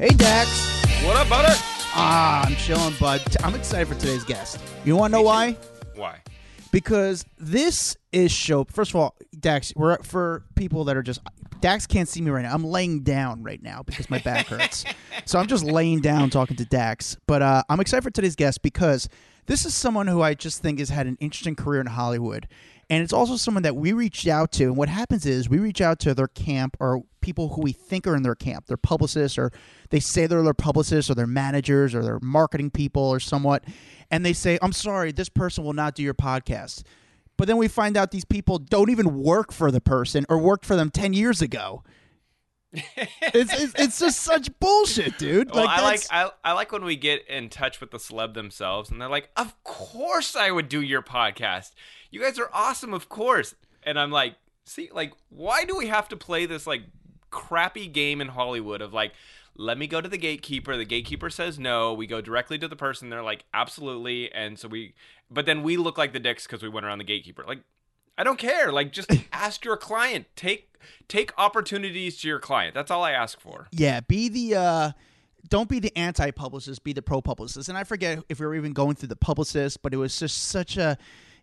Hey, Dax. What up, butter? Ah, I'm chilling, bud. I'm excited for today's guest. You want to know why? Why? Because this is show. First of all, Dax, we're for people that are just. Dax can't see me right now. I'm laying down right now because my back hurts. so I'm just laying down talking to Dax. But uh, I'm excited for today's guest because this is someone who I just think has had an interesting career in Hollywood. And it's also someone that we reached out to. And what happens is we reach out to their camp or people who we think are in their camp, their publicists, or they say they're their publicists or their managers or their marketing people or somewhat. And they say, I'm sorry, this person will not do your podcast. But then we find out these people don't even work for the person or worked for them 10 years ago. It's, it's, it's just such bullshit, dude. Well, I like I, I like when we get in touch with the celeb themselves, and they're like, "Of course, I would do your podcast. You guys are awesome, of course." And I'm like, "See, like, why do we have to play this like crappy game in Hollywood of like?" Let me go to the gatekeeper. The gatekeeper says no. We go directly to the person. They're like, absolutely. And so we, but then we look like the dicks because we went around the gatekeeper. Like, I don't care. Like, just ask your client. Take take opportunities to your client. That's all I ask for. Yeah, be the uh don't be the anti publicist, be the pro publicist. And I forget if we were even going through the publicist, but it was just such a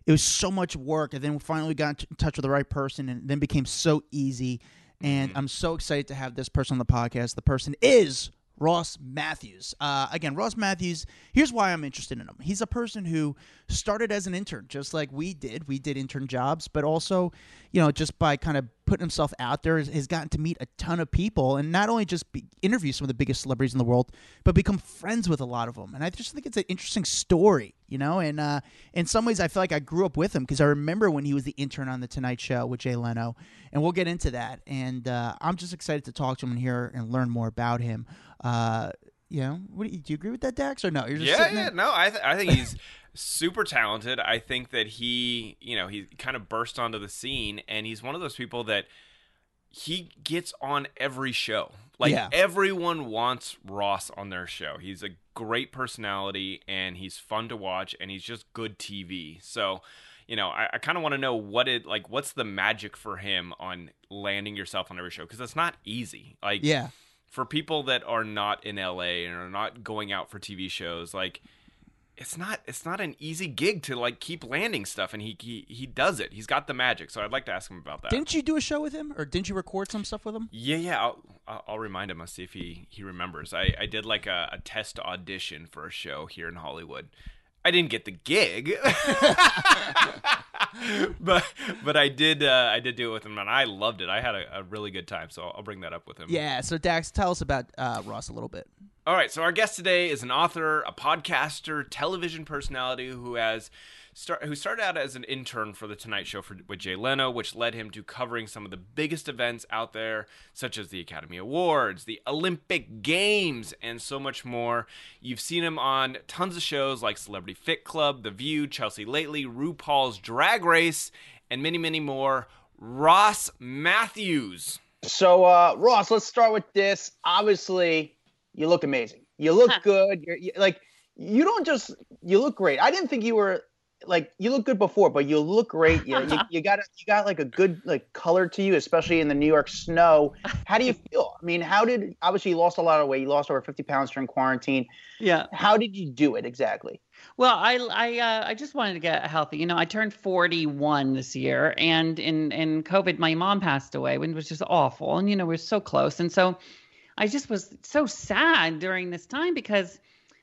it was so much work and then we finally got in touch with the right person and then became so easy. And I'm so excited to have this person on the podcast. The person is Ross Mathews. Uh, again, Ross Mathews, here's why I'm interested in him. He's a person who started as an intern, just like we did. We did intern jobs, but also, you know, just by kind of putting himself out there, has, gotten to meet a ton of people and not only just be, interview some of the biggest celebrities in the world, but become friends with a lot of them. And I just think it's an interesting story, you know? And uh, in some ways, I feel like I grew up with him because I remember when he was the intern on The Tonight Show with Jay Leno. And we'll get into that. And uh, I'm just excited to talk to him and hear and learn more about him. Uh, you know, what do you, do you agree with that, Dax, or no? You're just yeah, yeah. there? No, I th- I think he's super talented. I think that he, you know, he kind of burst onto the scene, and he's one of those people that he gets on every show. Like Yeah. everyone wants Ross on their show. He's a great personality, and he's fun to watch, and he's just good TV. So. You know, I, I kind of want to know what it like. What's the magic for him on landing yourself on every show? Because it's not easy. Like, Yeah. for people that are not in LA and are not going out for TV shows, like it's not it's not an easy gig to like keep landing stuff and he he, he does it. He's got the magic. So I'd like to ask him about that. Didn't you do a show with him, or didn't you record some stuff with him? yeah, yeah. I'll, I'll I'll remind him. I'll see if he he remembers. I I did like a, a test audition for a show here in Hollywood. I didn't get the gig, but but I did uh, I did do it with him and I loved it. I had a, a really good time. So I'll bring that up with him. Yeah. So Dax, tell us about uh, Ross a little bit. All right, so our guest today is an author, a podcaster, television personality who has start who started out as an intern for the Tonight Show for, with Jay Leno, which led him to covering some of the biggest events out there, such as the Academy Awards, the Olympic Games, and so much more. You've seen him on tons of shows like Celebrity Fit Club, The View, Chelsea Lately, RuPaul's Drag Race, and many, many more. Ross Mathews. So, uh, Ross, let's start with this. Obviously, you look amazing. You look good. You're you, like, you don't just, you look great. I didn't think you were like, you look good before, but you look great. You, you, you got, you got like a good like color to you, especially in the New York snow. How do you feel? I mean, how did, obviously, you lost a lot of weight. You lost over 50 pounds during quarantine. Yeah. How did you do it exactly? Well, I I uh, I just wanted to get healthy. You know, I turned 41 this year, and in in COVID, my mom passed away, which was just awful. And you know, we are so close, and so I just was so sad during this time because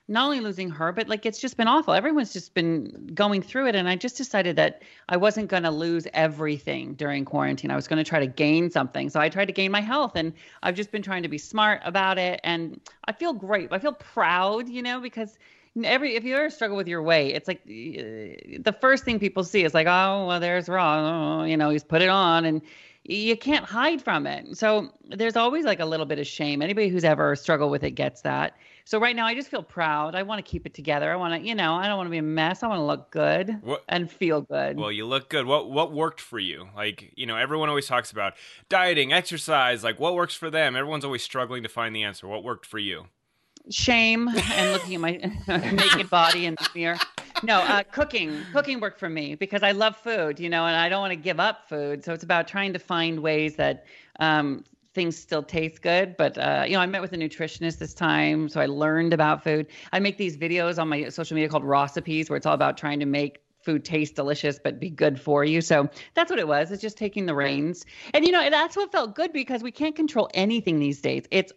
not only losing her, but like it's just been awful. Everyone's just been going through it, and I just decided that I wasn't going to lose everything during quarantine. I was going to try to gain something. So I tried to gain my health, and I've just been trying to be smart about it, and I feel great. I feel proud, you know, because every if you ever struggle with your weight, it's like uh, the first thing people see is like, oh, well, there's Ross, oh, you know, he's put it on, and you can't hide from it. So there's always like a little bit of shame. Anybody who's ever struggled with it gets that. So right now I just feel proud. I want to keep it together. I want to, you know, I don't want to be a mess. I want to look good What- and feel good. Well, you look good. What what worked for you? Like, you know, everyone always talks about dieting, exercise, like what works for them. Everyone's always struggling to find the answer. What worked for you? shame and looking at my naked body in the mirror. No, uh, cooking. Cooking worked for me because I love food, you know, and I don't want to give up food. So it's about trying to find ways that um, things still taste good. But uh, you know, I met with a nutritionist this time, so I learned about food. I make these videos on my social media called Recipes, where it's all about trying to make food taste delicious but be good for you. So that's what it was. It's just taking the reins. And you know, that's what felt good because we can't control anything these days. It's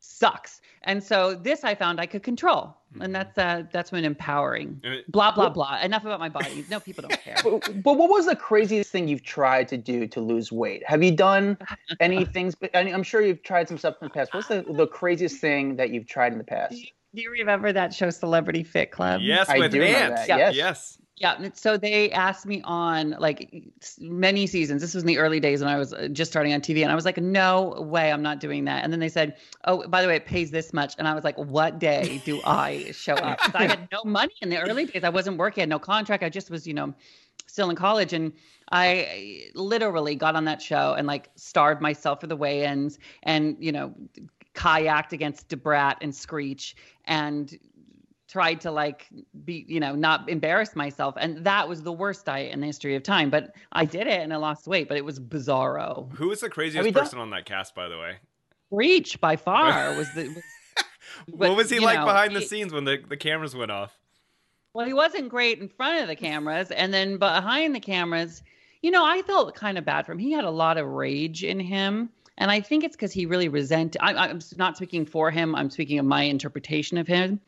sucks. And so this I found I could control. And that's uh that's been empowering. Blah blah blah. Enough about my body. No, people don't care. But, but what was the craziest thing you've tried to do to lose weight? Have you done any things? but- I mean, I'm sure you've tried some stuff in the past. What's the, the craziest thing that you've tried in the past? Do you remember that show Celebrity Fit Club? yes, I with do know ants. that, yes. yes. Yeah. So they asked me on like many seasons. This was in the early days when I was uh, just starting on TV. And I was like, no way, I'm not doing that. And then they said, oh, by the way, it pays this much. And I was like, what day do I show up? I had no money in the early days. I wasn't working, I had no contract. I just was, you know, still in college. And I literally got on that show and like starved myself for the weigh ins and, you know, kayaked against Da Brat and Screech and tried to like be you know not embarrass myself and that was the worst diet in the history of time but i did it and i lost weight but it was bizarro Who was the craziest you done- person on that cast, by the way? reach by far was the was, what but, was he like know, behind the he- scenes when the, the cameras went off? well he wasn't great in front of the cameras and then behind the cameras you know i felt kind of bad for him he had a lot of rage in him and i think it's because he really resented I, i'm not speaking for him i'm speaking of my interpretation of him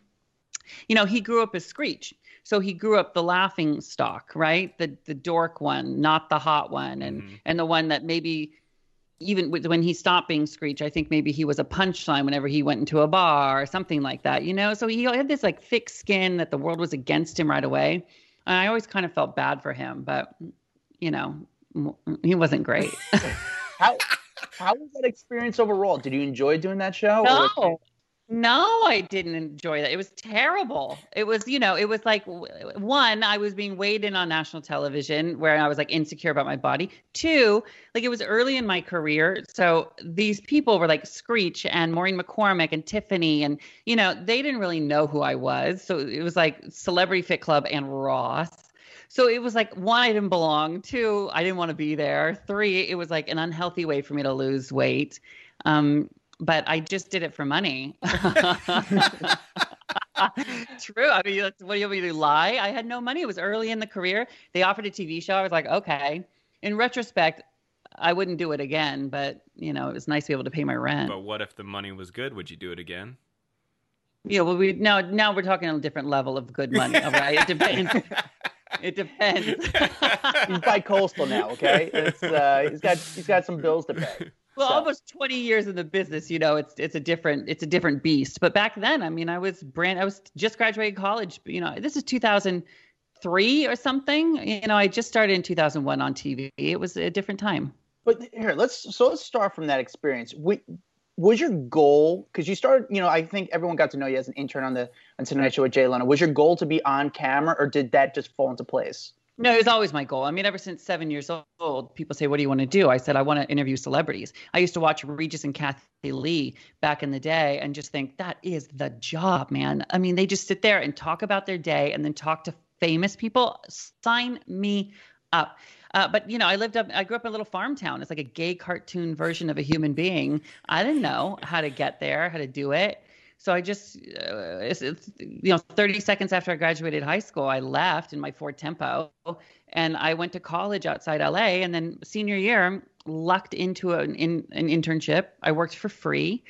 you know, he grew up as Screech. So he grew up the laughing stock, right? The the dork one, not the hot one, and Mhm. and the one that maybe even when he stopped being Screech, I think maybe he was a punchline whenever he went into a bar or something like that, you know. So he had this like thick skin that the world was against him right away. And I always kind of felt bad for him, but you know, he wasn't great. How how was that experience overall? Did you enjoy doing that show? or- No, no, I didn't enjoy that. It was terrible. It was, you know, it was like one, I was being weighed in on national television where I was like insecure about my body. Two, like it was early in my career. So these people were like Screech and Maureen McCormick and Tiffany, and, you know, they didn't really know who I was. So it was like Celebrity Fit Club and Ross. So it was like one, I didn't belong. Two, I didn't want to be there. Three, it was like an unhealthy way for me to lose weight. Um, but I just did it for money. True. I mean, what do you want me to lie? I had no money. It was early in the career. They offered a TV show. I was like, okay. In retrospect, I wouldn't do it again, but you know, it was nice to be able to pay my rent. But what if the money was good? Would you do it again? Yeah, well, we now now we're talking on a different level of good money. All right, it depends. it depends. He's bi-coastal now. Okay, it's, uh, he's got he's got some bills to pay. Well So- almost 20 years in the business you know it's it's a different it's a different beast but back then i mean i was brand i was just graduating college you know this is 2003 or something you know i just started in 2001 on tv it was a different time But here, let's so let's start from that experience. We, was your goal because you started? You know, I think everyone got to know you as an intern on the on Tonight Show with Jay Leno. Was your goal to be on camera, or did that just fall into place? No it was always my goal i mean ever since seven years old people say what do you want to do i said i want to interview celebrities i used to watch regis and kathie lee back in the day and just think that is the job man i mean they just sit there and talk about their day and then talk to famous people sign me up uh, but you know, I lived up. I grew up in a little farm town. It's like a gay cartoon version of a human being. I didn't know how to get there, how to do it. So I just, uh, it's, it's, you know, 30 seconds after I graduated high school, I left in my Ford Tempo, and I went to college outside LA. And then senior year, lucked into an in, an internship. I worked for free.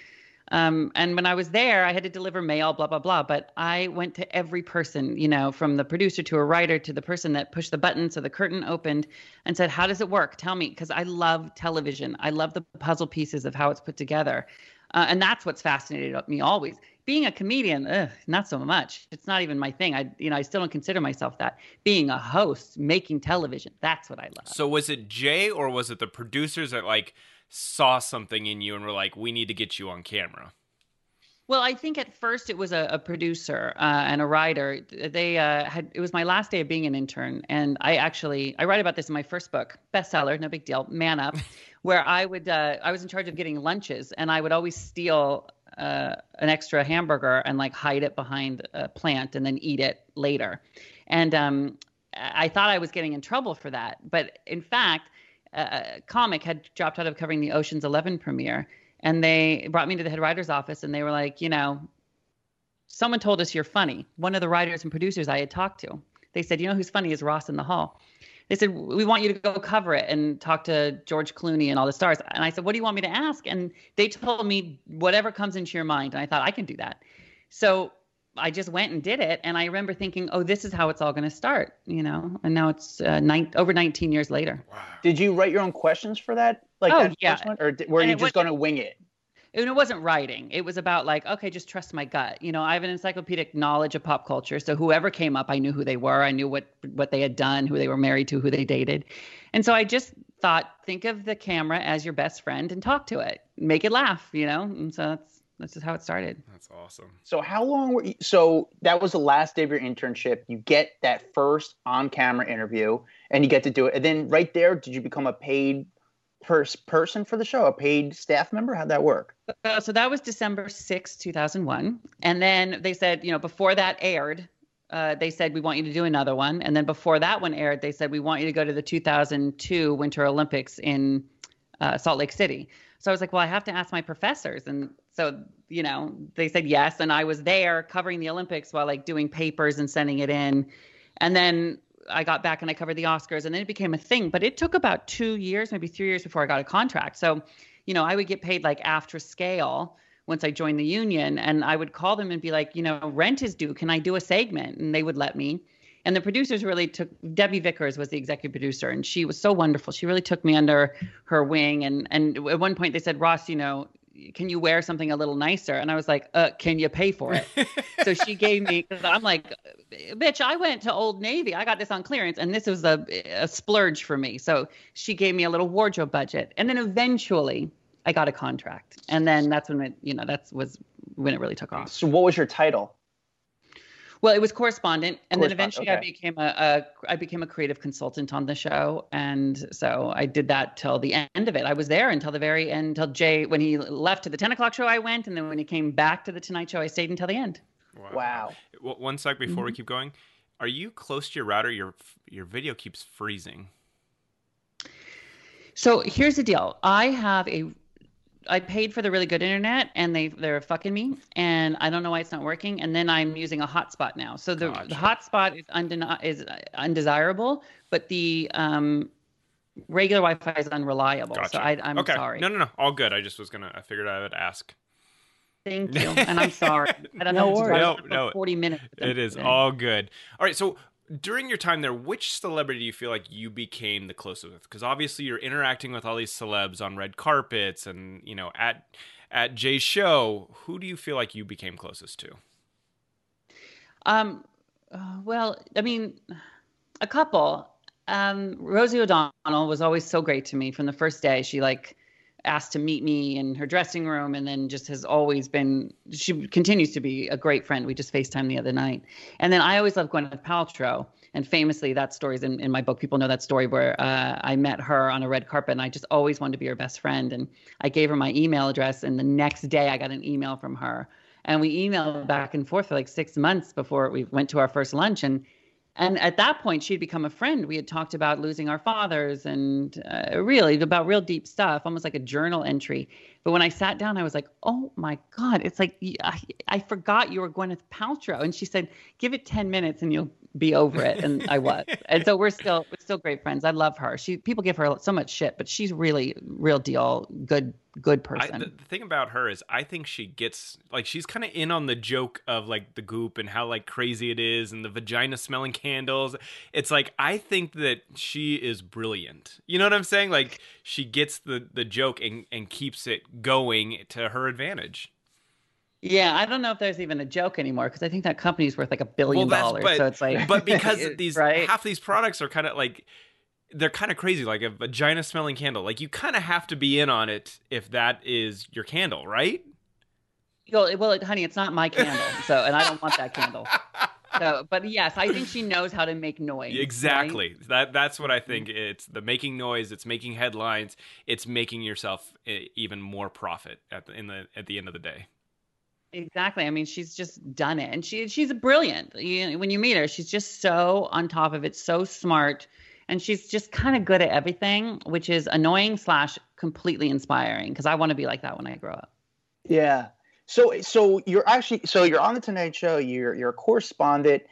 Um, and when I was there, I had to deliver mail, blah, blah, blah. But I went to every person, you know, from the producer to a writer to the person that pushed the button so the curtain opened and said, How does it work? Tell me. Because I love television. I love the puzzle pieces of how it's put together. Uh, and that's what's fascinated me always. Being a comedian, ugh, not so much. It's not even my thing. I, you know, I still don't consider myself that. Being a host, making television, that's what I love. So was it Jay or was it the producers that like saw something in you and were like, "We need to get you on camera"? Well, I think at first it was a, a producer uh, and a writer. They uh, had it was my last day of being an intern, and I actually I write about this in my first book, bestseller, no big deal, Man Up, where I would uh, I was in charge of getting lunches, and I would always steal uh, an extra hamburger and like hide it behind a plant and then eat it later, and um, I thought I was getting in trouble for that, but in fact, a comic had dropped out of covering the Ocean's Eleven premiere and they brought me to the head writer's office and they were like, you know, someone told us you're funny. One of the writers and producers I had talked to, they said, you know who's funny is Ross in the Hall. They said, we want you to go cover it and talk to George Clooney and all the stars. And I said, what do you want me to ask? And they told me whatever comes into your mind. And I thought I can do that. So I just went and did it. And I remember thinking, oh, this is how it's all going to start, you know? And now it's uh, nine, over 19 years later. Wow. Did you write your own questions for that? Like Oh, that yeah. first one? Or did, were And you just going to wing it? and it wasn't writing. It was about like, okay, just trust my gut. You know, I have an encyclopedic knowledge of pop culture. So whoever came up, I knew who they were. I knew what what they had done, who they were married to, who they dated. And so I just thought, think of the camera as your best friend and talk to it. Make it laugh, you know? And so that's that's is how it started. That's awesome. So how long were you? So that was the last day of your internship. You get that first on-camera interview, and you get to do it. And then right there, did you become a paid pers- person for the show, a paid staff member? How'd that work? Uh, so that was December sixth, 2001. And then they said, you know, before that aired, uh, they said, we want you to do another one. And then before that one aired, they said, we want you to go to the 2002 Winter Olympics in uh, Salt Lake City. So I was like, well, I have to ask my professors. And so, you know, they said yes. And I was there covering the Olympics while like doing papers and sending it in. And then I got back and I covered the Oscars and then it became a thing. But it took about two years, maybe three years before I got a contract. So, you know, I would get paid like after scale once I joined the union. And I would call them and be like, you know, rent is due. Can I do a segment? And they would let me. And the producers really took Debbie Vickers was the executive producer, and she was so wonderful. She really took me under her wing. And and at one point they said, Ross, you know, can you wear something a little nicer? And I was like, uh, can you pay for it? so she gave me. Cause I'm like, bitch, I went to Old Navy. I got this on clearance, and this was a a splurge for me. So she gave me a little wardrobe budget, and then eventually I got a contract, and then that's when it, you know, that's was when it really took off. So what was your title? Well, it was correspondent, and then Correspondent, eventually I became a, a I became a creative consultant on the show, and so I did that till the end of it. I was there until the very end, until Jay when he left to the ten o'clock show. I went, and then when he came back to the Tonight Show, I stayed until the end. Wow. W- One sec before Mm-hmm. we keep going. Are you close to your router? Your your video keeps freezing. So here's the deal. I have a I paid for the really good internet and they they're fucking me and I don't know why it's not working and then I'm using a hotspot now. So the, the hotspot is undeni- is undesirable, but the um regular Wi-Fi is unreliable. Gotcha. So I I'm okay. sorry. No, no, no. All good. I just was gonna. I figured I would ask. Thank you. And I'm sorry. I don't No know. worries. No, no. 40 minutes. It is today. all good. All right. So during your time there, which celebrity do you feel like you became the closest with? Because obviously you're interacting with all these celebs on red carpets and you know at at Jay's show. Who do you feel like you became closest to? Um, uh, well, I mean, a couple. Um, Rosie O'Donnell was always so great to me from the first day. She like asked to meet me in her dressing room, and then just has always been. She continues to be a great friend. We just Facetime the other night, and then I always love Gwyneth Paltrow. And famously, that story's in, in my book. People know that story where uh, I met her on a red carpet, and I just always wanted to be her best friend. And I gave her my email address, and the next day I got an email from her and we emailed back and forth for like six months before we went to our first lunch and and at that point she'd become a friend. We had talked about losing our fathers and uh, really about real deep stuff almost like a journal entry. But when i sat down i was like oh my god. It's like i, I forgot you were gwyneth paltrow. And she said give it 10 minutes and you'll be over it, and I was. And so we're still we're still great friends. I love her. She people give her so much shit, but she's really real deal good good person. I, the, the thing about her is, I think she gets like she's kind of in on the joke of like the goop and how like crazy it is, and the vagina smelling candles. It's like I think that she is brilliant. You know what I'm saying? Like she gets the the joke and and keeps it going to her advantage. Yeah, I don't know if there's even a joke anymore because I think that company's worth like a billion Well, dollars. that's- so it's like, but because these right? half these products are kind of like they're kind of crazy like a vagina smelling candle like you kind of have to be in on it if that is your candle right Well, well, honey, it's not my candle, so and I don't want that candle. So, but yes, I think she knows how to make noise. right? exactly that that's what i think it's the making noise it's making headlines it's making yourself eh, even more profit at the in the at the end of the day Exactly. I mean, she's just done it, and she she's brilliant. You, when you meet her, she's just so on top of it, so smart, and she's just kind of good at everything, which is annoying slash completely inspiring. Because I want to be like that when I grow up. Yeah. So so you're actually so you're on the Tonight Show. You're you're a correspondent.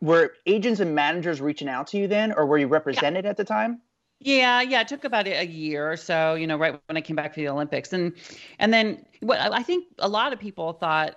Were agents and managers reaching out to you then, or were you represented at the time? Yeah, yeah, it took about a year or so, you know, right when I came back for the Olympics, and and then what I think a lot of people thought,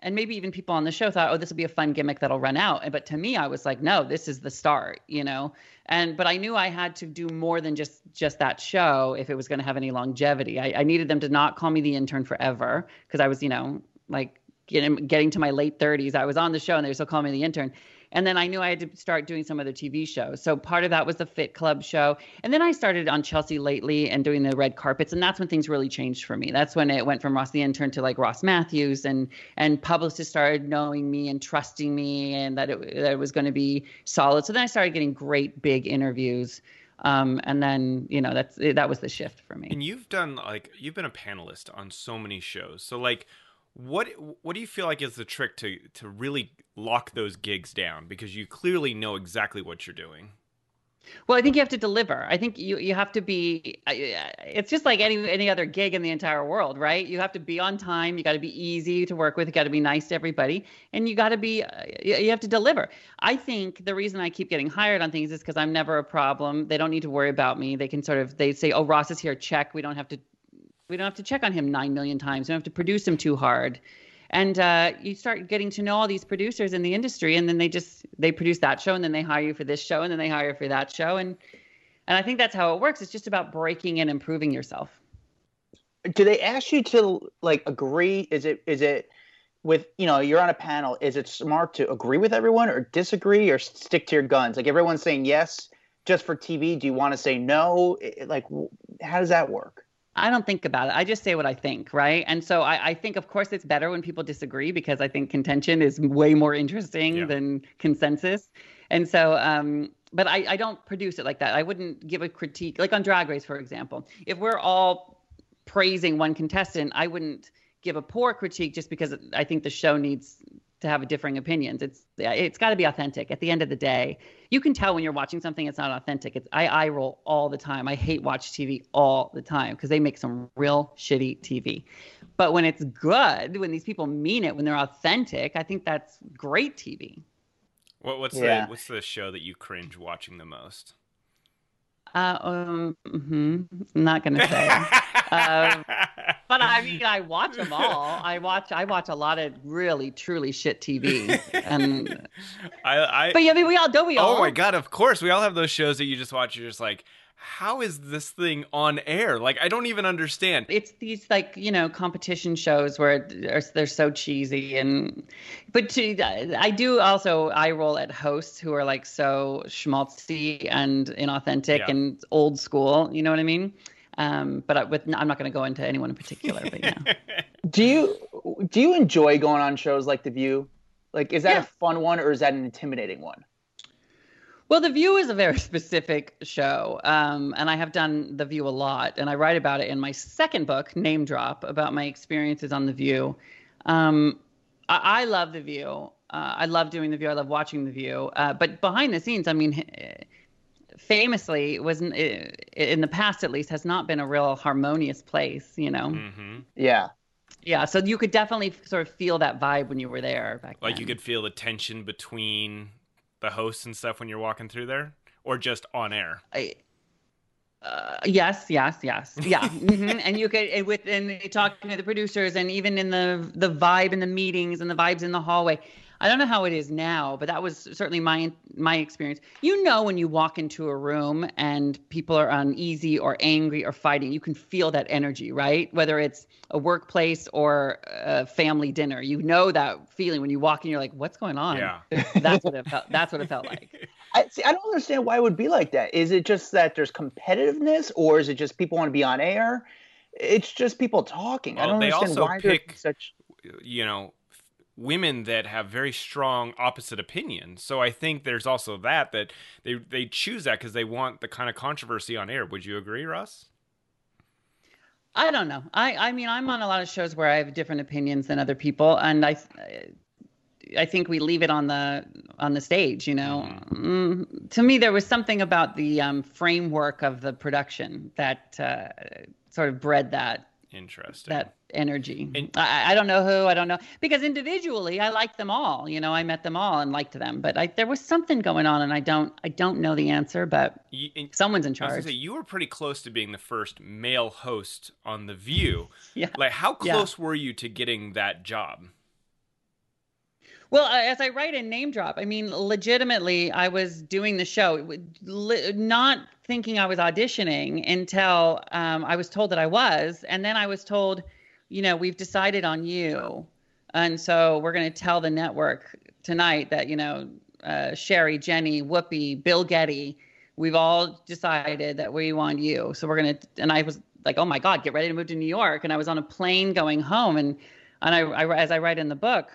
and maybe even people on the show thought, oh, this will be a fun gimmick that'll run out. But to me, I was like, no, this is the start, you know. And but I knew I had to do more than just just that show if it was going to have any longevity. I, I needed them to not call me the intern forever because I was, you know, like getting getting to my late 30s. I was on the show and they were still calling me the intern. And then I knew I had to start doing some other TV shows. So part of that was the Fit Club show. And then I started on Chelsea lately and doing the red carpets. And that's when things really changed for me. That's when it went from Ross the intern to like Ross Mathews and and publicists started knowing me and trusting me and that it, that it was going to be solid. So then I started getting great big interviews. Um, and then, you know, that's that was the shift for me. and you've done like you've been a panelist on so many shows so like what what do you feel like is the trick to to really lock those gigs down because you clearly know exactly what you're doing Well, I think you have to deliver. I think you you have to be. It's just like any any other gig in the entire world, right? You have to be on time. You got to be easy to work with. You got to be nice to everybody, and you got to be. you have to deliver. I think the reason I keep getting hired on things is because I'm never a problem. They don't need to worry about me. They can sort of they say, "Oh, Ross is here. Check." We don't have to. We don't have to check on him nine million times. We don't have to produce him too hard. And uh, you start getting to know all these producers in the industry, and then they just they produce that show, and then they hire you for this show, and then they hire you for that show, and and I think that's how it works. It's just about breaking and improving yourself. Do they ask you to like agree? Is it is it with you know you're on a panel? Is it smart to agree with everyone or disagree or stick to your guns? Like everyone's saying yes just for TV. Do you want to say no? Like how does that work? I don't think about it. I just say what I think, right? And so I, I think, of course, it's better when people disagree because I think contention is way more interesting Yeah. than consensus. And so, um, but I, I don't produce it like that. I wouldn't give a critique, like on Drag Race, for example. If we're all praising one contestant, I wouldn't give a poor critique just because I think the show needs to have a differing opinions. It's it's got to be authentic. At the end of the day, you can tell when you're watching something it's not authentic. It's I I roll all the time. I hate watch TV all the time because they make some real shitty TV. But when it's good, when these people mean it, when they're authentic, I think that's great TV. what, what's Yeah. the what's the show that you cringe watching the most Uh, um, hmm I'm not gonna say. Um, but I mean, I watch them all. I watch. I watch a lot of really, truly shit TV. And I, I but yeah, I mean, we all don't. We all. oh my god of course we all have those shows that you just watch you're just like how is this thing on air like i don't even understand It's these like you know competition shows where they're, they're so cheesy and but to, I do also I roll at hosts who are like so schmaltzy and inauthentic Yeah. and old school. You know what I mean? Um, but I, with I'm not going to go into anyone in particular. But yeah. Do you do you enjoy going on shows like The View? Like is that Yeah. a fun one or is that an intimidating one? Well, The View is a very specific show, um, and I have done The View a lot, and I write about it in my second book, Name Drop, about my experiences on The View. Um, I, I love The View. Uh, I love doing The View. I love watching The View. Uh, but behind the scenes, I mean, eh, famously, was in, in the past at least has not been a real harmonious place. You know. hmm Yeah. Yeah. So you could definitely sort of feel that vibe when you were there back then. like then. you could feel the tension between the hosts and stuff when you're walking through there, or just on air? I, uh, yes, yes, yes, yeah. hmm And you could and with talking to the producers, and even in the the vibe in the meetings and the vibes in the hallway. I don't know how it is now, but that was certainly my my experience. You know, when you walk into a room and people are uneasy or angry or fighting, you can feel that energy, right? Whether it's a workplace or a family dinner, you know that feeling when you walk in. You're like, "What's going on?" Yeah. that's what it felt. That's what it felt like. I see. I don't understand why it would be like that. Is it just that there's competitiveness, or is it just people want to be on air? It's just people talking. I don't they understand also why there's pick- such. you know women that have very strong opposite opinions so i think there's also that that they they choose that because they want the kind of controversy on air. Would you agree russ? I don't know. I I mean, I'm on a lot of shows where I have different opinions than other people, and I I think we leave it on the on the stage. You know, mm, to me, there was something about the um, framework of the production that uh, sort of bred that interesting. that energy. And- I, I don't know who, I don't know, because individually I liked them all. You know, I met them all and liked them, but I, there was something going on, and I don't I don't know the answer, but You- someone's in charge. say you were pretty close to being the first male host on The View. Yeah. Like, how Yeah. close were you to getting that job? Well, uh, as I write in name drop, I mean, legitimately, I was doing the show, It would li- not thinking I was auditioning until um, I was told that I was, and then I was told, you know, we've decided on you, and so we're going to tell the network tonight that you know, uh, Sherri, Jenny, Whoopi, Bill Geddie, we've all decided that we want you. So we're gonna, and I was like, oh my God, get ready to move to New York, and I was on a plane going home, and and I, I as I write in the book.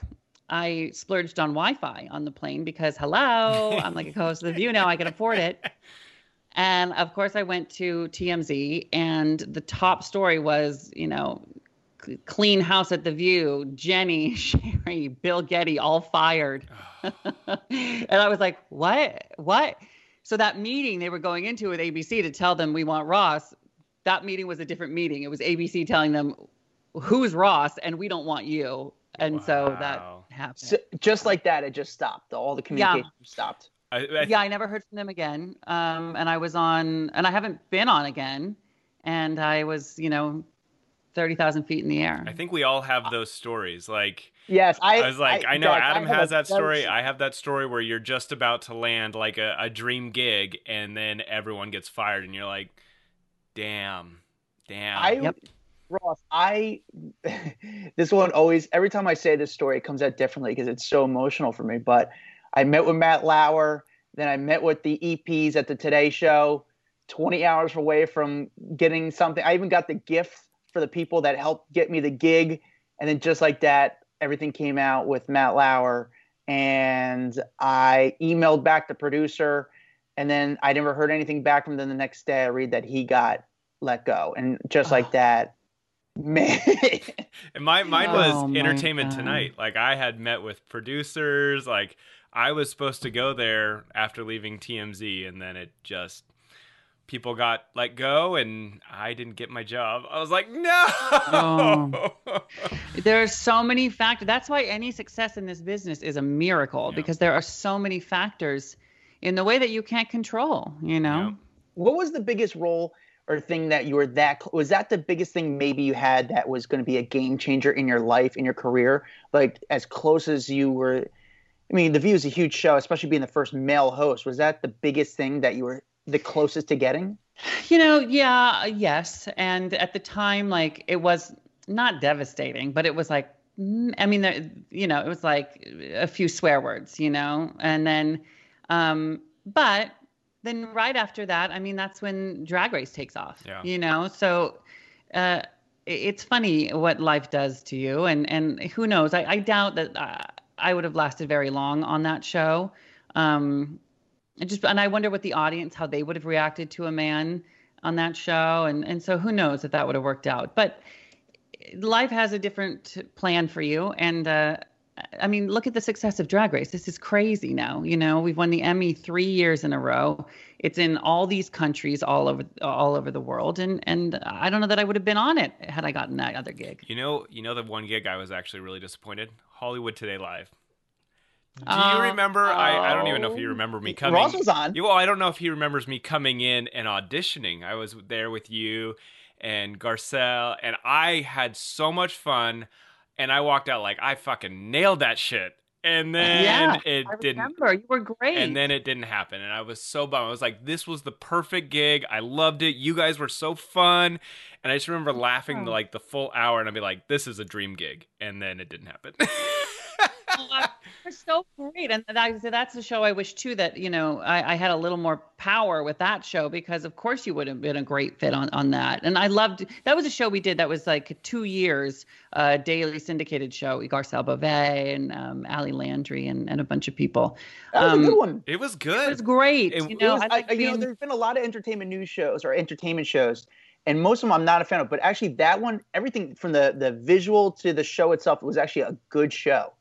I splurged on Wi-Fi on the plane because hello, I'm like a co-host of the View now. I can afford it. And of course, I went to TMZ, and the top story was, you know, clean house at the View. Jenny, Sherri, Bill Geddie, all fired. and I was like, what? What? So that meeting they were going into with ABC to tell them we want Ross. That meeting was a different meeting. It was ABC telling them who's Ross and we don't want you. And so that happened. So, just like that, it just stopped. All the communication stopped. I, I, yeah, I never heard from them again. Um, and I was on, and I haven't been on again. And I was, you know, thirty thousand feet in the air. I think we all have those stories. Like, Yes, I, I was like, I, know Jack, Adam have has that story. very- I have that story where you're just about to land like a, a dream gig, and then everyone gets fired, and you're like, damn, damn. I Yep. Ross, I this one always every time I say this story, it comes out differently because it's so emotional for me. But I met with Matt Lauer, then I met with the EPs at the Today Show, 20 hours away from getting something. I even got the gift for the people that helped get me the gig, and then just like that, everything came out with Matt Lauer, and I emailed back the producer, and then I never heard anything back from them. The next day, I read that he got let go, and just like Oh. that, man. And my mine oh was Oh Entertainment Tonight. Like I had met with producers. Like I was supposed to go there after leaving TMZ, and then it just people got let go, and I didn't get my job. I was like, no. Oh. There are so many factors. That's why any success in this business is a miracle Yeah. because there are so many factors in the way that you can't control, you know? Yeah. what was the biggest role or thing that you were that was that the biggest thing maybe you had that was going to be a game changer in your life in your career like as close as you were i mean the view is a huge show especially being the first male host was that the biggest thing that you were the closest to getting You know, yeah, yes. And at the time, like, it was not devastating, but it was like, mm, I mean, there, you know, it was like a few swear words, you know? And then, um, but then right after that, I mean, that's when Drag Race takes off, Yeah. you know? So, uh, it's funny what life does to you. And, and who knows? I, I doubt that uh, I would have lasted very long on that show. Um, and just and I wonder what the audience how they would have reacted to a man on that show and and so who knows if that would have worked out but life has a different plan for you and uh I mean, look at the success of Drag Race. This is crazy now. You know, we've won the Emmy three years in a row. It's in all these countries, all over, all over the world, and and I don't know that I would have been on it had I gotten that other gig. You know, you know the one gig I was actually really disappointed. Hollywood Today Live. Do you uh, remember? I, I don't even know if Oh. you remember me coming. Ross was on. Well, I don't know if he remembers me coming in and auditioning. I was there with you and Garcelle, and I had so much fun. And I walked out like I fucking nailed that shit. And then Yeah, it I didn't. remember you were great. And then it didn't happen, and I was so bummed. I was like, "This was the perfect gig. I loved it. You guys were so fun." And I just remember laughing Oh. like the full hour, and I'd be like, "This is a dream gig," and then it didn't happen. You're so great, and that, that's the show I wish too that you know I, I had a little more power with that show because of course you would have been a great fit on on that. And I loved that was a show we did that was like two years, uh, daily syndicated show. Garcelle Beauvais and um, Ali Landry and, and a bunch of people. That was Um, a good one. it was good. It was great. It- you know, It was- I I, like you know, there's been a lot of entertainment news shows or entertainment shows, and most of them I'm not a fan of. But actually, that one, everything from the the visual to the show itself, was actually a good show.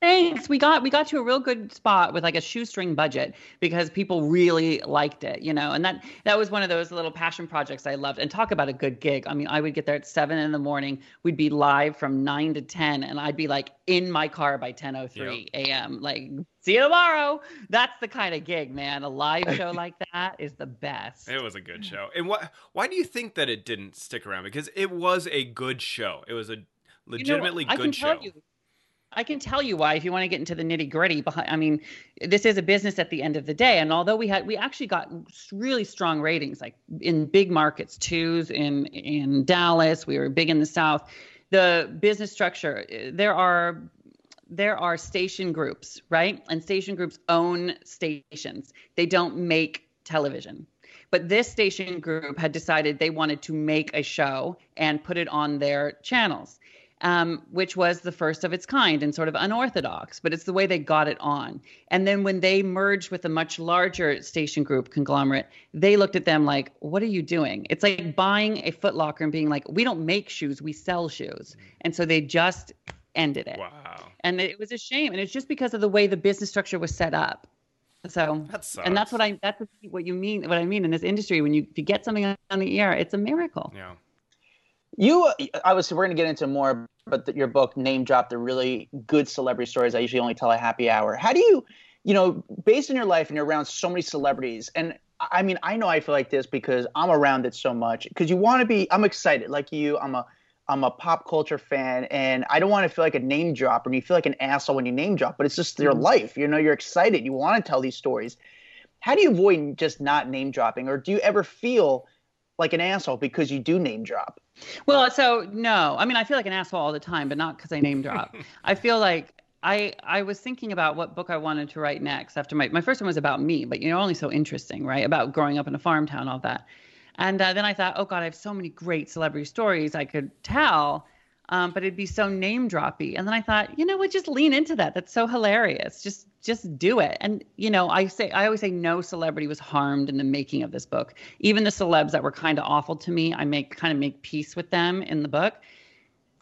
Thanks. We got we got to a real good spot with like a shoestring budget because people really liked it, you know. And that that was one of those little passion projects I loved. And talk about a good gig. I mean, I would get there at seven in the morning. We'd be live from nine to ten, and I'd be like in my car by ten oh three a.m. Like, see you tomorrow. That's the kind of gig, man. A live show like that is the best. It was a good show. And what? Why do you think that it didn't stick around? Because it was a good show. It was a You know, legitimately I good show. you. I can tell you why if you want to get into the nitty gritty behind I mean this is a business at the end of the day and although we had we actually got really strong ratings like in big markets twos in in Dallas we were big in the south. The business structure eh, there are there are station groups right? And station groups own stations. They don't make television. But this station group had decided they wanted to make a show and put it on their channels um, which was the first of its kind and sort of unorthodox, but it's the way they got it on. And then when they merged with a much larger station group conglomerate, they looked at them like, what are you doing? It's like buying a Foot Locker and being like, we don't make shoes, we sell shoes. And so they just ended it. Wow. And it was a shame. And it's just because of the way the business structure was set up. So That and that's what I that's what you mean what I mean in this industry when you if you get something on the air, it's a miracle. Yeah. You, obviously, we're going to get into more, but the, your book name dropped the really good celebrity stories. I usually only tell a happy hour. How do you, you know, based on your life and you're around so many celebrities, and I mean, I know I feel like this because I'm around it so much. Because you want to be, I'm excited, like you. I'm a, I'm a pop culture fan, and I don't want to feel like a name dropper. And you feel like an asshole when you name drop, but it's just your Mhm. life. You know, you're excited. You want to tell these stories. How do you avoid just not name dropping, or do you ever feel like an asshole because you do name drop? Well, so no, I mean, I feel like an asshole all the time, but not because I name drop. I feel like I I was thinking about what book I wanted to write next after my my first one was about me, but you know, only so interesting, right? About growing up in a farm town, all that. And uh, then I thought, oh God, I have so many great celebrity stories I could tell, um, but it'd be so name droppy. And then I thought, you know what, just lean into that. That's so hilarious. Just just do it. And you know, I say I always say no celebrity was harmed in the making of this book. Even the celebs that were kind of awful to me, I make kind of make peace with them in the book.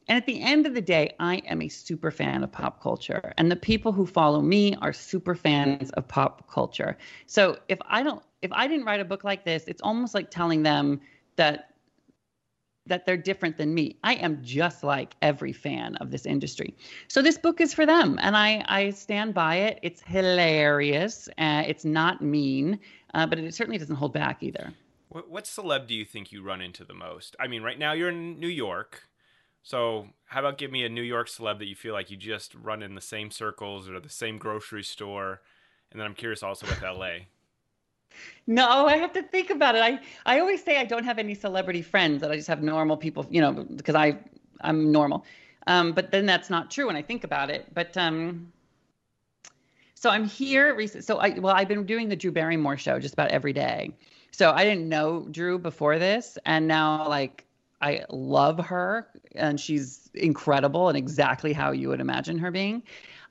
And at the end of the day, I am a super fan of pop culture. And the people who follow me are super fans of pop culture. So if I don't if I didn't write a book like this, it's almost like telling them that that they're different than me. I am just like every fan of this industry. So this book is for them, and I I stand by it. It's hilarious. Uh, it's not mean, uh, but it certainly doesn't hold back either. What, what celeb do you think you run into the most? I mean, right now you're in New York. So, how about give me a New York celeb that you feel like you just run in the same circles or the same grocery store? And then I'm curious also with LA. No, I have to think about it. I, I always say I don't have any celebrity friends, that I just have normal people, you know, because I I'm normal. Um, but then that's not true when I think about it. But um, so I'm here. rec- So I well, I've been doing the Drew Barrymore show just about every day. So I didn't know Drew before this, and now like I love her, and she's incredible and exactly how you would imagine her being.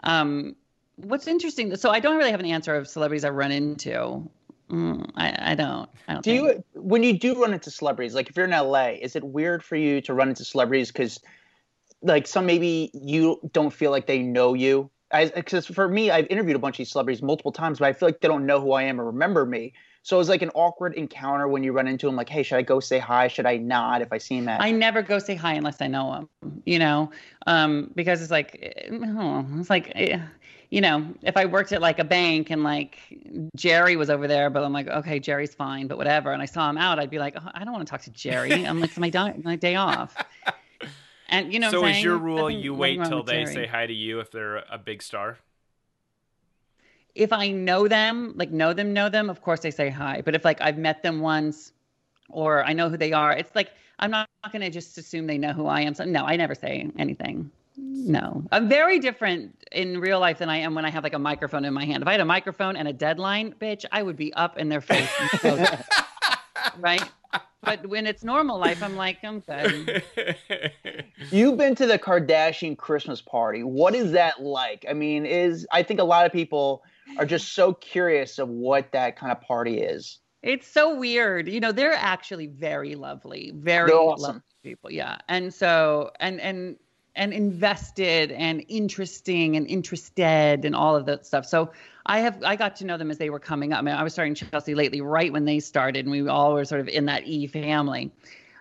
Um, what's interesting, so I don't really have an answer of celebrities I run into. Mm, I, I don't. I don't. Do you when you do run into celebrities, like if you're in LA, is it weird for you to run into celebrities because like some maybe you don't feel like they know you? Because for me, I've interviewed a bunch of these celebrities multiple times, but I feel like they don't know who I am or remember me. So it's like an awkward encounter when you run into them. Like, hey, should I go say hi? Should I not if I see him at? I never go say hi unless I know him, you know, um, because it's like, eh, oh, it's like, eh, you know, if I worked at like a bank and like Jerry was over there, but I'm like, okay, Jerry's fine, but whatever. And I saw him out, I'd be like, oh, I don't want to talk to Jerry. I'm like, it's my, di- my day off. And you know, so what is your rule you wait till they Jerry. say hi to you if they're a big star? if I know them, like know them, know them, of course I say hi. But if like I've met them once or I know who they are, it's like I'm not, not going to just assume they know who I am. So no, I never say anything. No, I'm very different in real life than I am when I have like a microphone in my hand. If I had a microphone and a deadline, bitch, I would be up in their face. right? But when it's normal life, I'm like, I'm good. You've been to the Kardashian Christmas party. What is that like? I mean, is I think a lot of people are just so curious of what that kind of party is. It's so weird. You know, they're actually very lovely, very awesome. lovely people. Yeah. And so and and and invested and interesting and interested and all of that stuff. So I have I got to know them as they were coming up. I mean, I was starting Chelsea lately right when they started, and we all were sort of in that E family.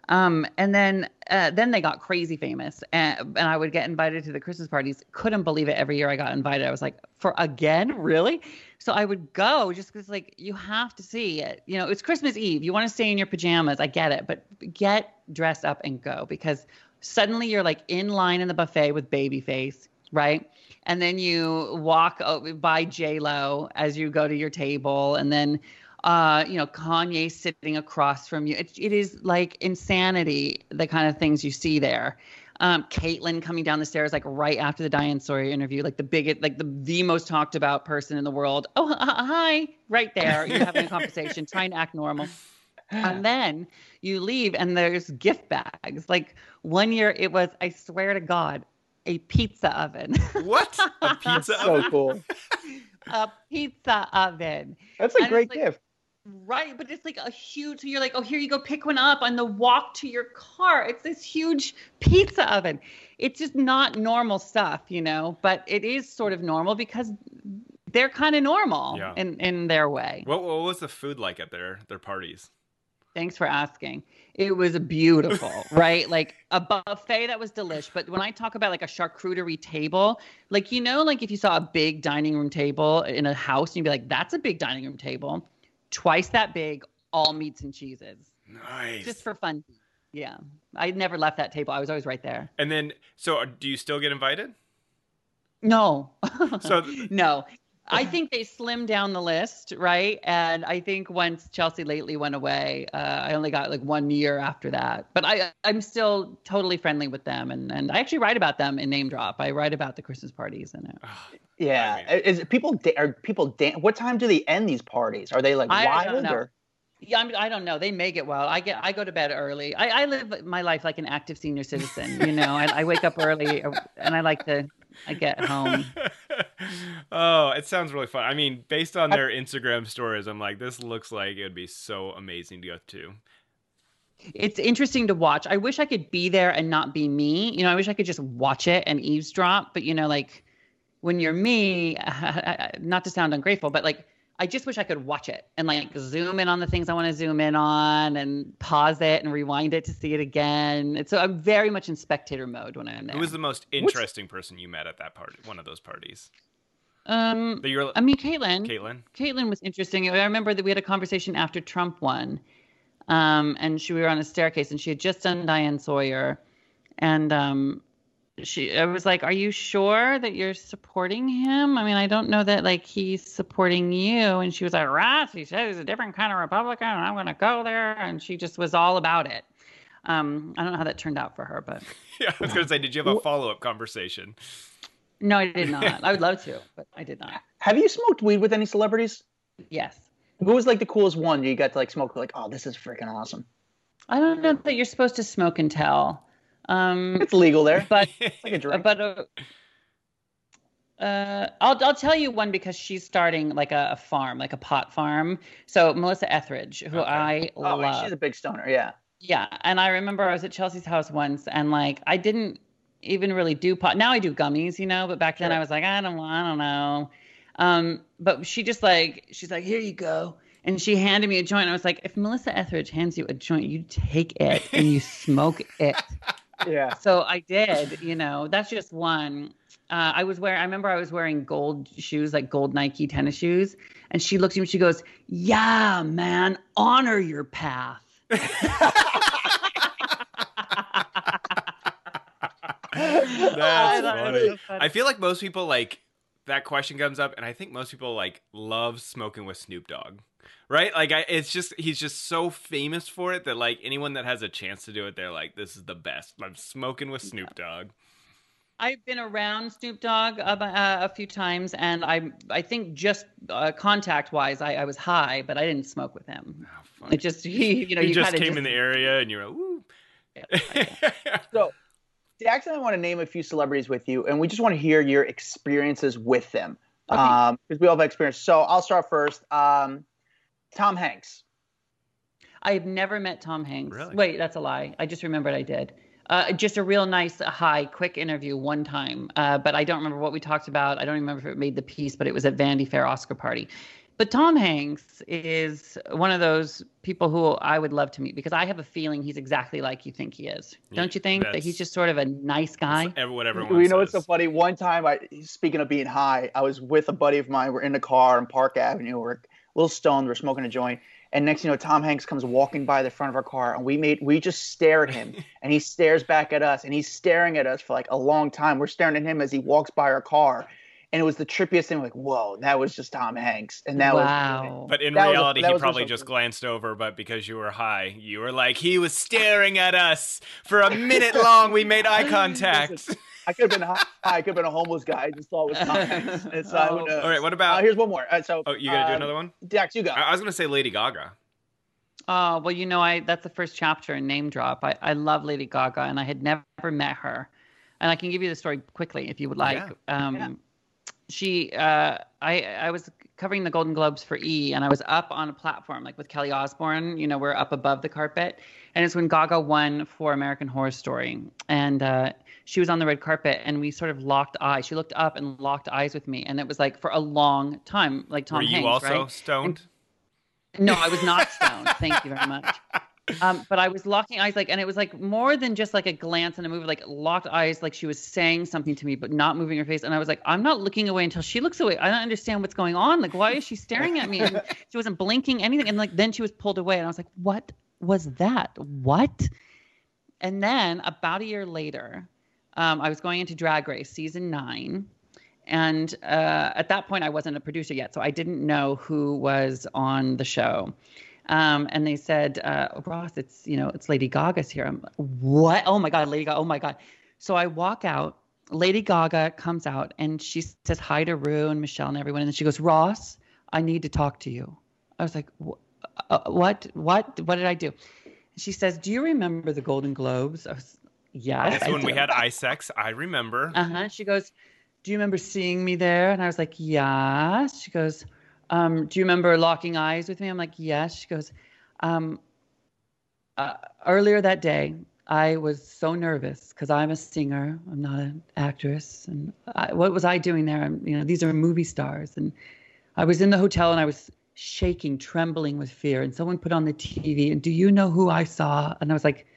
Um, and then uh, then they got crazy famous, and, and I would get invited to the Christmas parties. Couldn't believe it. Every year I got invited, I was like, for again, really? So I would go just because like you have to see it. You know, it's Christmas Eve. You want to stay in your pajamas. I get it, but get dressed up and go because suddenly you're like in line in the buffet with Babyface, right? And then you walk by J Lo as you go to your table, and then uh, you know, Kanye sitting across from you. It, it is like insanity, the kind of things you see there. Um, Caitlyn coming down the stairs like right after the Diane Sawyer interview, like the biggest, like the the most talked about person in the world. Oh, hi, right there. You're having a conversation, trying to act normal. And then you leave, and there's gift bags. Like one year, it was, I swear to God, a pizza oven. what? A pizza So oven? cool. a pizza oven. That's a And great like- gift. Right, but it's like a huge. So you're like, oh, here you go, pick one up on the walk to your car. It's this huge pizza oven. It's just not normal stuff, you know. But it is sort of normal because they're kind of normal Yeah. in in their way. What, what was the food like at their their parties? Thanks for asking. It was beautiful, right? Like a buffet that was delish. But when I talk about like a charcuterie table, like you know, like if you saw a big dining room table in a house, you'd be like, that's a big dining room table, twice that big, all meats and cheeses, Nice. just for fun. Yeah, I never left that table. I was always right there. and then, so uh, do you still get invited? No, So- no. I think they slimmed down the list, right? And I think once Chelsea lately went away, uh, I only got like one year after that. But I, I'm still totally friendly with them, and and I actually write about them in Name Drop. I write about the Christmas parties in it. Yeah. I mean- Is people da- are people dan- what time do they end these parties? Are they like I don't wild know. or Yeah, I'm, I don't know. They make it well. I get I go to bed early. I, I live my life like an active senior citizen. You know, I, I wake up early, uh, and I like to. I get home. oh, it sounds really fun. I mean, based on their Instagram stories, I'm like, this looks like it would be so amazing to go to. it's interesting to watch. I wish I could be there and not be me. You know, I wish I could just watch it and eavesdrop. But you know, like when you're me, not to sound ungrateful, but like I just wish I could watch it and like zoom in on the things I want to zoom in on and pause it and rewind it to see it again. It's so I'm very much in spectator mode when I'm there. Who was the most interesting person you met at that party? One of those parties. um, That you're, I mean, Caitlyn. Caitlyn. Caitlyn was interesting. I remember that we had a conversation after Trump won, um, and she we were on a staircase, and she had just done Diane Sawyer, and um, she I was like, "Are you sure that you're supporting him? I mean, I don't know that like he's supporting you." And she was like, "Ross, he said he's a different kind of Republican, and I'm going to go there." And she just was all about it. Um, I don't know how that turned out for her, but Yeah, I was gonna say, did you have a follow up conversation? no, I did not. I would love to, but I did not. have you smoked weed with any celebrities? Yes. Who was like the coolest one you got to like smoke like, oh, this is freaking awesome. I don't know that you're supposed to smoke and tell. Um, It's legal there. but It's like but uh, uh, I'll I'll tell you one because she's starting like a, a farm, like a pot farm. So Melissa Etheridge, who Okay. I oh, love, she's a big stoner. Yeah. yeah. And I remember I was at Chelsea's house once, and like I didn't even really do pot. Now I do gummies, you know. But back then Sure. I was like, I don't, I don't know. Um, but she just like she's like, here you go. And she handed me a joint. I was like, if Melissa Etheridge hands you a joint, you take it and you smoke it. Yeah. So I did, you know, that's just one. Uh, I was wearing, I remember I was wearing gold shoes, like gold Nike tennis shoes. And she looks at me, she goes, Yeah, man, honor your path. That's I thought it was funny. so funny. I feel like most people like that question comes up, and I think most people like love smoking with Snoop Dogg, right? Like, I, it's just he's just so famous for it that like anyone that has a chance to do it, they're like, "This is the best." I'm smoking with Snoop Dogg. I've been around Snoop Dogg uh, uh, a few times, and I I think just uh, contact wise, I, I was high, but I didn't smoke with him. Oh. It just he, you know, he you just kinda came in the area, and you're like, "Woo." So, Jackson, I want to name a few celebrities with you, and we just want to hear your experiences with them. Okay. Um, because we all have experience. So I'll start first. Um, Tom Hanks. I've never met Tom Hanks. Really? Wait, that's a lie. I just remembered I did. Uh, just a real nice, high, quick interview one time. Uh, but I don't remember what we talked about. I don't remember if it made the piece, but it was at Vanity Fair Oscar party. But Tom Hanks is one of those people who I would love to meet because I have a feeling he's exactly like you think he is. Yeah, Don't you think that he's just sort of a nice guy? Ever- what everyone We know what's so funny. One time, I speaking of being high, I was with a buddy of mine. We're in the car on Park Avenue. We're a little stoned. We're smoking a joint, and next you know, Tom Hanks comes walking by the front of our car, and we made we just stare at him, and he stares back at us, and he's staring at us for like a long time. We're staring at him as he walks by our car, and it was the trippiest thing. Like, whoa, that was just Tom Hanks, and that was wow. But in That was reality, that he probably also- just glanced over, but because you were high, you were like, he was staring at us for a minute long. We made eye contact. I could have been high. I could have been a homeless guy. I just thought it was Tom Hanks. It's, uh, who Oh. knows? All right, what Uh, about? here's one more. Uh, so, oh, you gonna do um, another one? Dax, you go. I, I was gonna say Lady Gaga. Oh, well, you know, I that's the first chapter in Name Drop. I, I love Lady Gaga and I had never met her. And I can give you the story quickly if you would like. Um Yeah. she uh I I was covering the Golden Globes for E and I was up on a platform like with Kelly Osbourne, you know, we're up above the carpet. And it's when Gaga won for American Horror Story. And uh she was on the red carpet and we sort of locked eyes. She looked up and locked eyes with me. And it was like for a long time, like Tom Were you Hanks, also right? stoned? No, I was not stoned. Thank you very much. Um, but I was locking eyes, like, and it was like more than just like a glance and a move, like locked eyes, like she was saying something to me, but not moving her face. And I was like, I'm not looking away until she looks away. I don't understand what's going on. Like, why is she staring at me? And she wasn't blinking anything. And like, then she was pulled away, and I was like, what was that? What? And then about a year later, um, I was going into Drag Race season nine. And uh, at that point, I wasn't a producer yet, so I didn't know who was on the show. Um, and they said, uh, Ross, it's you know, it's Lady Gaga's here. I'm what? Oh my God, Lady Gaga! Oh my God! So I walk out. Lady Gaga comes out and she says hi to Rue and Michelle and everyone, and then she goes, Ross, I need to talk to you. I was like, uh, what? What? What did I do? She says, Do you remember the Golden Globes? I was, yes. That's I when we had eye sex. I remember. Uh huh. She goes, Do you remember seeing me there? And I was like, Yes. She goes, um, Do you remember locking eyes with me? I'm like, Yes. She goes, um, uh, Earlier that day, I was so nervous because I'm a singer. I'm not an actress. And I, what was I doing there? I'm, you know, these are movie stars. And I was in the hotel and I was shaking, trembling with fear. And someone put on the TV, and do you know who I saw? And I was like, "Uh,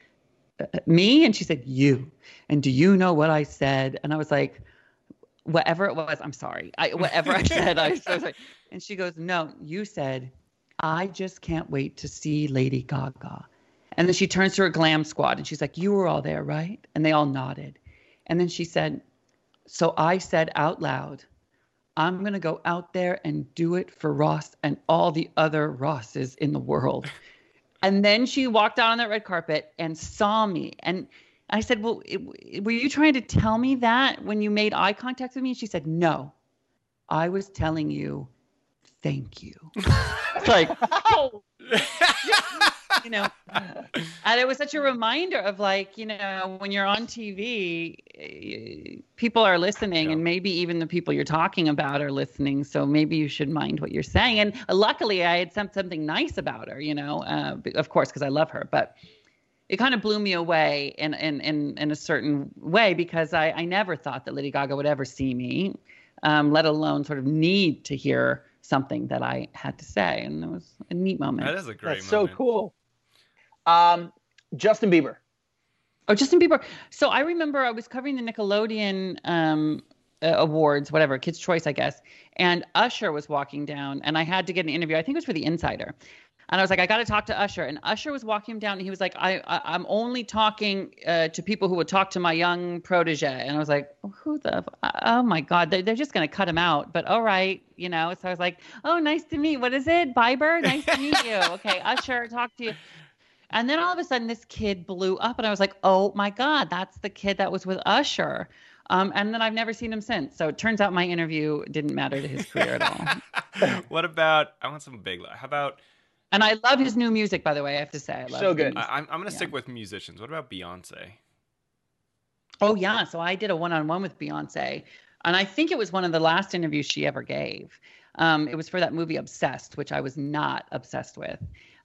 me? And she said, you. And do you know what I said? And I was like, whatever it was, I'm sorry. I, whatever I said, I was so sorry. And she goes, no, you said, I just can't wait to see Lady Gaga. And then she turns to her glam squad and she's like, you were all there, right? And they all nodded. And then she said, so I said out loud, I'm going to go out there and do it for Ross and all the other Rosses in the world. And then she walked out on that red carpet and saw me. And I said, Well, it, were you trying to tell me that when you made eye contact with me? And She said, No, I was telling you, thank you. It's like, oh, you know, and it was such a reminder of like, you know, when you're on TV, eh, people are listening, Yeah. and maybe even the people you're talking about are listening. So maybe you should mind what you're saying. And uh, luckily, I had some, something nice about her, you know, uh, of course, because I love her, but it kind of blew me away in in in, in a certain way because I, I never thought that Lady Gaga would ever see me, um, let alone sort of need to hear something that I had to say, and it was a neat moment. That is a great That's so cool. Um, Justin Bieber. Oh, Justin Bieber. So I remember I was covering the Nickelodeon um, uh, awards, whatever, Kids Choice, I guess. And Usher was walking down, and I had to get an interview. I think it was for The Insider. And I was like, I got to talk to Usher. And Usher was walking him down, and he was like, I, I am only talking uh, to people who would talk to my young protege. And I was like, who the? Oh my God, they're, they're just gonna cut him out. But all right, you know. So I was like, oh, nice to meet. What is it, Bieber? Nice to meet you. Okay, Usher, talk to you. And then all of a sudden, this kid blew up, and I was like, "Oh my God, that's the kid that was with Usher." Um, and then I've never seen him since. So it turns out my interview didn't matter to his career at all. what about? I want some big. How about? And I love his new music, by the way. I have to say, I love So good. I, I'm I'm gonna Yeah. stick with musicians. What about Beyonce? Oh yeah, so I did a one-on-one with Beyonce, and I think it was one of the last interviews she ever gave. Um, it was for that movie Obsessed, which I was not obsessed with,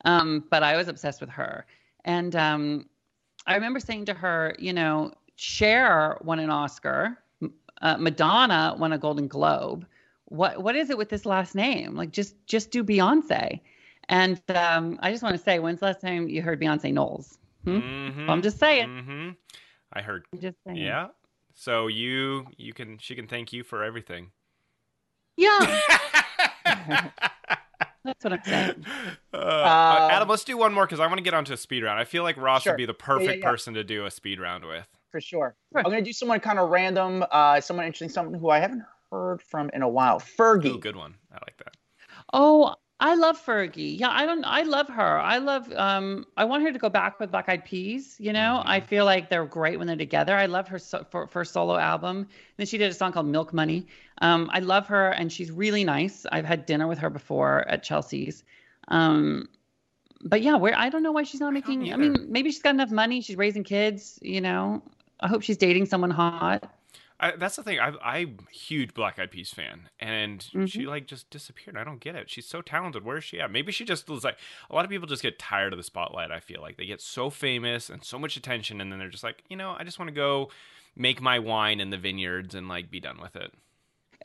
um, but I was obsessed with her. And um, I remember saying to her, you know, Cher won an Oscar, uh, Madonna won a Golden Globe. What what is it with this last name? Like just just do Beyonce. And um, I just want to say, when's the last time you heard Beyonce Knowles? Hmm? Mm-hmm. I'm just saying. Mm-hmm. I heard. I'm just saying. Yeah. So you you can she can thank you for everything. Yeah. That's what I'm saying. Uh, Adam, let's do one more because I want to get onto a speed round. I feel like Ross Sure. would be the Yeah, perfect yeah. person to do a speed round with. for sure. Sure. I'm gonna do someone kind of random, uh, someone interesting, someone who I haven't heard from in a while. Fergie. Ooh, good one. I like that. Oh, I love Fergie. Yeah, I don't. I love her. I love. Um, I want her to go back with Black Eyed Peas. You know, I feel like they're great when they're together. I love her so, for for solo album. then she did a song called Milk Money. Um, I love her, and she's really nice. I've had dinner with her before at Chelsea's. Um, but yeah, where I don't know why she's not making. I either. mean, maybe she's got enough money. She's raising kids. You know, I hope she's dating someone hot. I, that's the thing. I, I'm a huge Black Eyed Peas fan, and Mm-hmm. she like just disappeared. I don't get it. She's so talented. Where is she at? Maybe she just was like a lot of people just get tired of the spotlight. I feel like they get so famous and so much attention, and then they're just like, you know, I just want to go make my wine in the vineyards and like be done with it.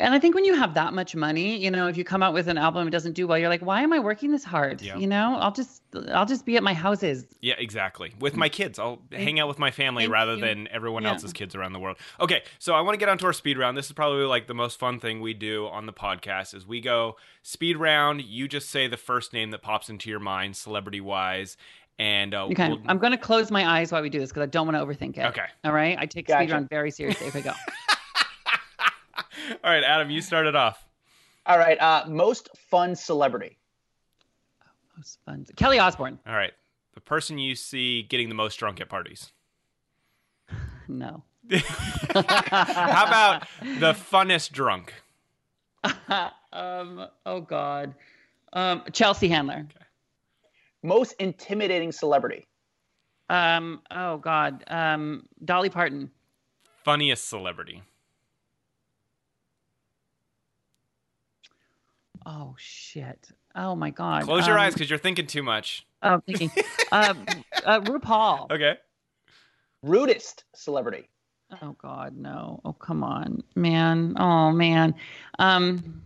And I think when you have that much money, you know, if you come out with an album it doesn't do well, you're like, why am I working this hard? Yeah. You know, I'll just I'll just be at my houses. Yeah, exactly. With my kids, I'll hang out with my family rather you. than everyone Yeah. else's kids around the world. Okay, so I want to get onto our speed round. This is probably like the most fun thing we do on the podcast. Is we go speed round. You just say the first name that pops into your mind, celebrity wise, and uh, Okay. we'll- I'm going to close my eyes while we do this because I don't want to overthink it. Okay. All right. I take Gotcha. speed round very seriously if I go. All right, Adam, you started off. All right. Uh, most fun celebrity. Most fun. Kelly Osbourne. All right, the person you see getting the most drunk at parties. No. How about the funnest drunk? um. Oh God. Um. Chelsea Handler. Most intimidating celebrity. Um. Oh God. Um. Dolly Parton. Funniest celebrity. Oh shit. Oh my God. Close your Um, eyes because you're thinking too much. Oh, I'm thinking. um. Uh, RuPaul. Okay. Rudest celebrity. Oh God, no! Oh come on, man! Oh man, um,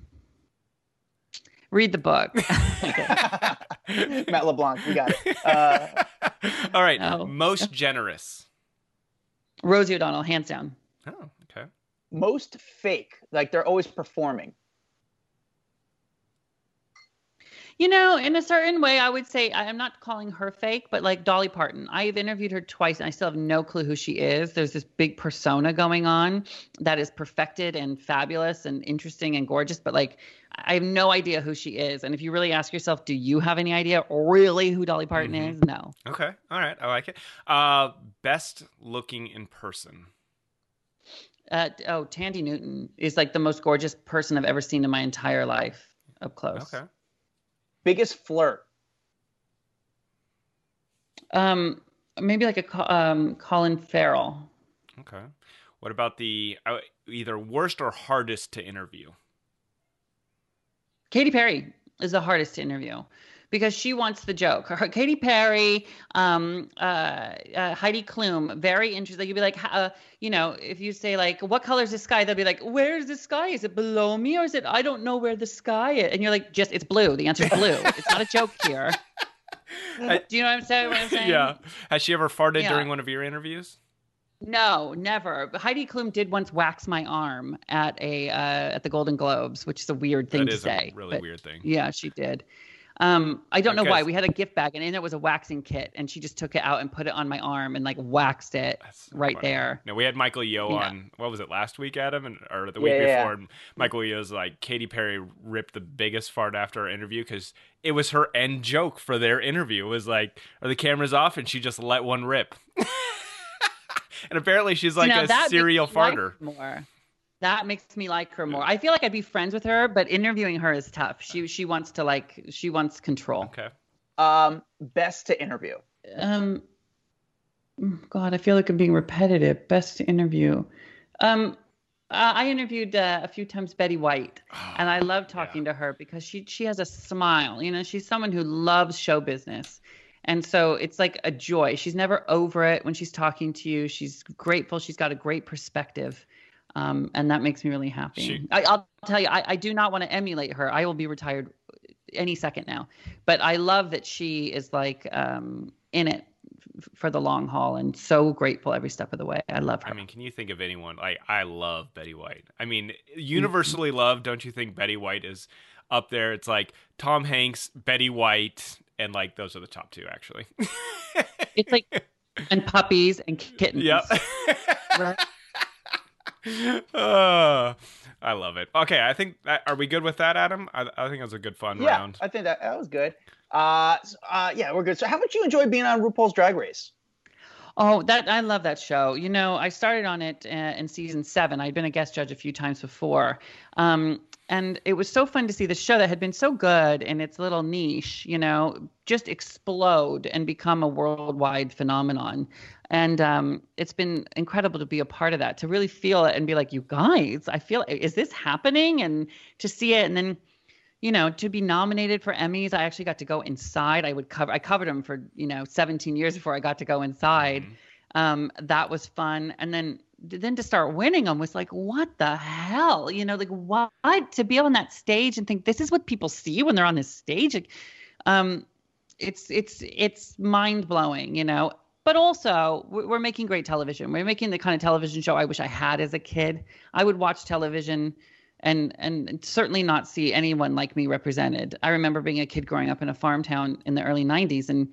read the book. Matt LeBlanc. We got it. Uh, All right. No. Most generous. Rosie O'Donnell, hands down. Oh, okay. most fake. Like they're always performing. You know, in a certain way, I would say I am not calling her fake, but like Dolly Parton, I've interviewed her twice, and I still have no clue who she is. There's this big persona going on that is perfected and fabulous and interesting and gorgeous, but like I have no idea who she is. And if you really ask yourself, do you have any idea really who Dolly Parton Mhm. is? No. Okay. All right. I like it. Uh, best looking in person. Uh, oh, Thandie Newton is like the most gorgeous person I've ever seen in my entire life up close. Okay. Biggest flirt. Um, maybe like a um, Colin Farrell. Okay. What about the uh, either worst or hardest to interview? Katy Perry is the hardest to interview because she wants the joke. Her, Katy Perry, um, uh, uh, Heidi Klum, very interesting. You'd be like, uh, you know, if you say like, "What color is the sky?" They'll be like, "Where's the sky? Is it below me or is it? I don't know where the sky is." And you're like, "Just it's blue. The answer is blue. it's not a joke here." Do you know what I'm saying? What I'm saying? yeah. Has she ever farted Yeah. during one of your interviews? No, never. Heidi Klum did once wax my arm at a uh, at the Golden Globes, which is a weird thing That to is say. a really weird thing. Yeah, she did. Um, I don't know why. We had a gift bag, and in it was a waxing kit, and she just took it out and put it on my arm and like waxed it That's right funny. there. No, we had Michael Yo Yeah. on. What was it last week, Adam, and, or the week Yeah, yeah, before? And Michael Yo's like Katy Perry ripped the biggest fart after our interview because it was her end joke for their interview. It was like, "Are the cameras off?" And she just let one rip. and apparently, she's like Now, a serial me farter. more. That makes me like her more. I feel like I'd be friends with her, but interviewing her is tough. She she wants to like she wants control. Okay. Um, best to interview. Um, God, I feel like I'm being repetitive. Best to interview. Um, uh, I interviewed uh, a few times Betty White, and I love talking to her because she she has a smile. You know, she's someone who loves show business, and so it's like a joy. She's never over it when she's talking to you. She's grateful. She's got a great perspective. Um, and that makes me really happy. She- I, I'll tell you, I, I do not want to emulate her. I will be retired any second now. But I love that she is like um, in it f- for the long haul and so grateful every step of the way. I love her. I mean, can you think of anyone like I love Betty White? I mean, universally loved. Don't you think Betty White is up there? It's like Tom Hanks, Betty White, and like those are the top two actually. it's like and puppies and kittens. yeah. Right? Uh, I love it. Okay, I think that, are we good with that, Adam? I, I think it was a good fun Yeah, round. I think that that was good. Uh, uh, yeah, we're good. So, how much you enjoy being on RuPaul's Drag Race? Oh, that I love that show. You know, I started on it uh, in season seven. I'd been a guest judge a few times before, um, and it was so fun to see the show that had been so good in its little niche. You know, just explode and become a worldwide phenomenon. And um, it's been incredible to be a part of that, to really feel it and be like, you guys, I feel, is this happening? And to see it, and then you know, to be nominated for Emmys, I actually got to go inside. I would cover, I covered them for, you know, 17 years before I got to go inside. Mhm. Um, that was fun. And then, then to start winning them was like, what the hell? You know, like what to be on that stage and think this is what people see when they're on this stage. Like, um, it's, it's, it's mind blowing, you know, but also we're making great television. We're making the kind of television show I wish I had as a kid. I would watch television and and certainly not see anyone like me represented. I remember being a kid growing up in a farm town in the early 90s and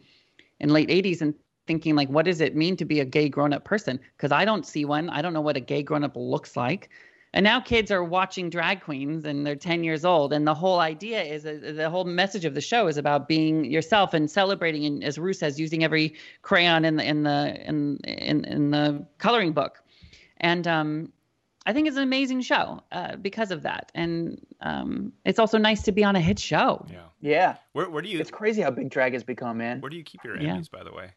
in late 80s and thinking like what does it mean to be a gay grown-up person because I don't see one. I don't know what a gay grown-up looks like. And now kids are watching drag queens and they're 10 years old and the whole idea is uh, the whole message of the show is about being yourself and celebrating and as Rue says using every crayon in the in the in in, in the coloring book. And um I think it's an amazing show uh, because of that, and um, it's also nice to be on a hit show. Yeah. Yeah, Where, where do you it's crazy how big drag has become, man. where do you keep your Yeah. Emmys, by the way?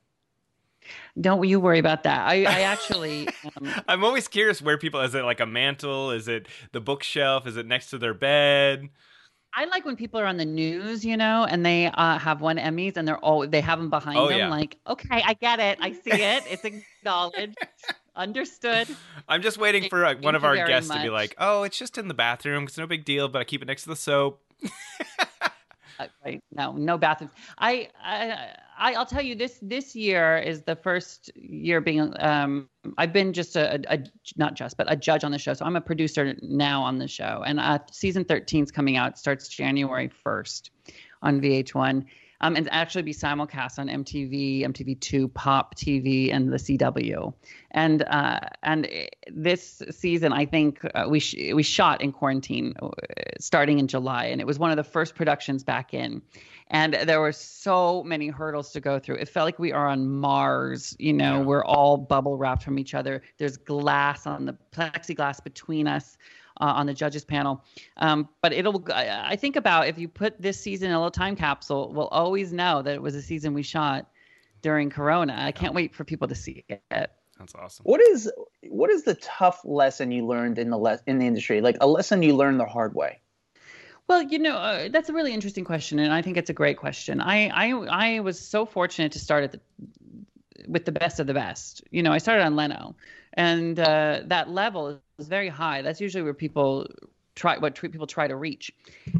Don't you worry about that. I, I actually, um, I'm always curious where people is it like a mantle? Is it the bookshelf? Is it next to their bed? I like when people are on the news, you know, and they uh, have won Emmys and they're all they have them behind Oh, them. yeah. Like, okay, I get it, I see it, it's acknowledged, understood. I'm just waiting Thank- for like, one of our guests to be like, "Oh, it's just in the bathroom. It's no big deal, but I keep it next to the soap." Uh, right. No, no bathroom. I, I, I, I'll tell you this. This year is the first year being. Um, I've been just a, a, a not just, but a judge on the show. So I'm a producer now on the show, and uh, season 13 is coming out. It starts January 1st on VH1. Um, and actually be simulcast on MTV, MTV2, Pop TV, and the CW. And uh, and this season, I think uh, we sh- we shot in quarantine, uh, starting in July, and it was one of the first productions back in. And there were so many hurdles to go through. It felt like we are on Mars. You know, Yeah. we're all bubble wrapped from each other. There's glass on the plexiglass between us. Uh, on the judges panel, um, but it'll. I I think about if you put this season in a little time capsule, we'll always know that it was a season we shot during Corona. I can't wait for people to see it. That's awesome. What is what is the tough lesson you learned in the le- in the industry? Like a lesson you learned the hard way. Well, you know, uh, that's a really interesting question, and I think it's a great question. I I I was so fortunate to start at the with the best of the best. You know, I started on Leno, and uh, that level is very high. That's usually where people try what people try to reach.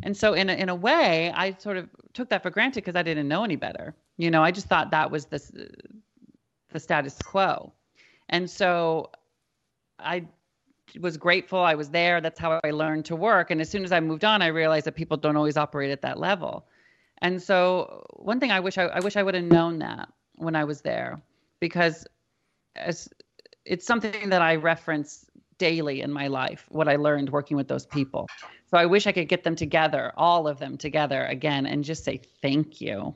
And so, in a, in a way, I sort of took that for granted because I didn't know any better. You know, I just thought that was the the status quo. And so I was grateful I was there. That's how I learned to work. And as soon as I moved on, I realized that people don't always operate at that level. And so one thing I wish I, I wish I would have known that when I was there, because as it's something that I reference daily in my life, what I learned working with those people. So I wish I could get them together, all of them together again, and just say thank you,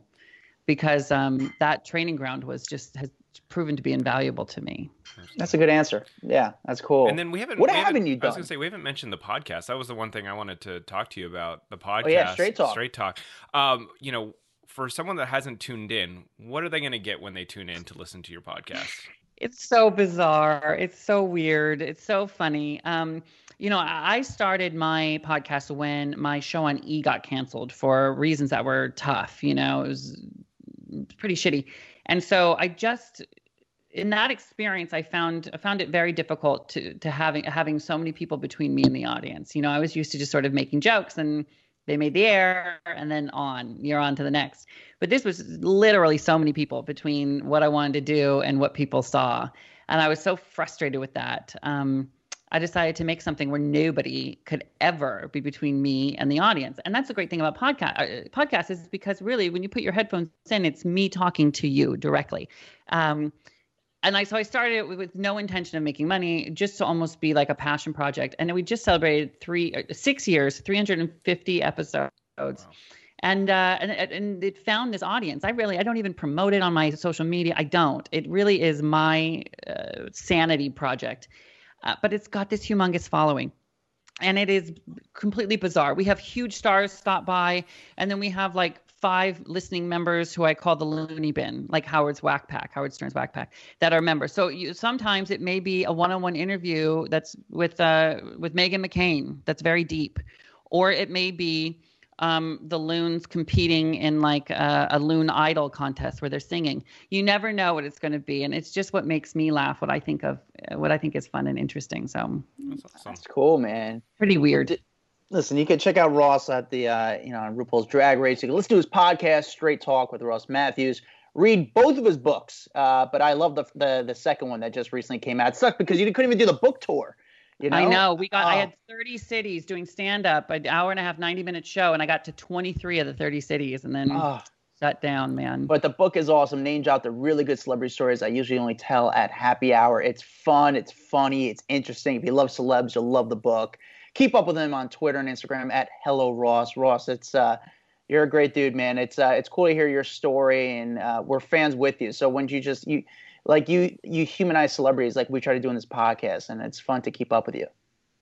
because um, that training ground was just has proven to be invaluable to me. That's a good answer. Yeah, that's cool. And then we haven't. What we haven't haven't you I was gonna say we haven't mentioned the podcast. That was the one thing I wanted to talk to you about. The podcast. Oh, yeah, Straight Talk. Straight talk. Um, you know, for someone that hasn't tuned in, what are they going to get when they tune in to listen to your podcast? It's so bizarre. It's so weird. It's so funny. Um, you know, I started my podcast when my show on E got canceled for reasons that were tough. You know, it was pretty shitty, and so I just in that experience, I found I found it very difficult to to having having so many people between me and the audience. You know, I was used to just sort of making jokes and they made the air and then on you're on to the next. But this was literally so many people between what i wanted to do and what people saw. And i was so frustrated with that. Um, i decided to make something where nobody could ever be between me and the audience. And that's the great thing about podcast uh, podcasts is because really when you put your headphones in it's me talking to you directly. Um, and I so I started it with, with no intention of making money, just to almost be like a passion project. And then we just celebrated three, uh, six years, 350 episodes, and uh, and and it found this audience. I really, I don't even promote it on my social media. I don't. It really is my uh, sanity project, uh, but it's got this humongous following. And it is completely bizarre. We have huge stars stop by, and then we have like five listening members who I call the loony bin, like Howard's Whack Pack, Howard Stern's Whack Pack, that are members. So you, sometimes it may be a one-on-one interview that's with uh, with Meghan McCain that's very deep, or it may be um, the loons competing in like a, a loon idol contest where they're singing. You never know what it's going to be, and it's just what makes me laugh. What I think of, what I think is fun and interesting. So That's awesome. That's cool, man. pretty weird. Listen, you can check out Ross at the uh, you know on RuPaul's Drag Race. You can listen to his podcast, Straight Talk with Ross Mathews. Read both of his books, uh, but I love the, the the second one that just recently came out. It sucked because you couldn't even do the book tour. You know? I know. We got. I had 30 cities doing stand up, an hour and a half, 90 minute show, and I got to 23 of the 30 cities, and then Oh. shut down, man. But the book is awesome. Names out the really good celebrity stories I usually only tell at happy hour. It's fun, it's funny, it's interesting. If you love celebs, you'll love the book. Keep up with him on Twitter and Instagram at Hello Ross. Ross, it's uh, you're a great dude, man. It's uh, it's cool to hear your story, and uh, we're fans with you. So when you just you like you you humanize celebrities like we try to do in this podcast, and it's fun to keep up with you.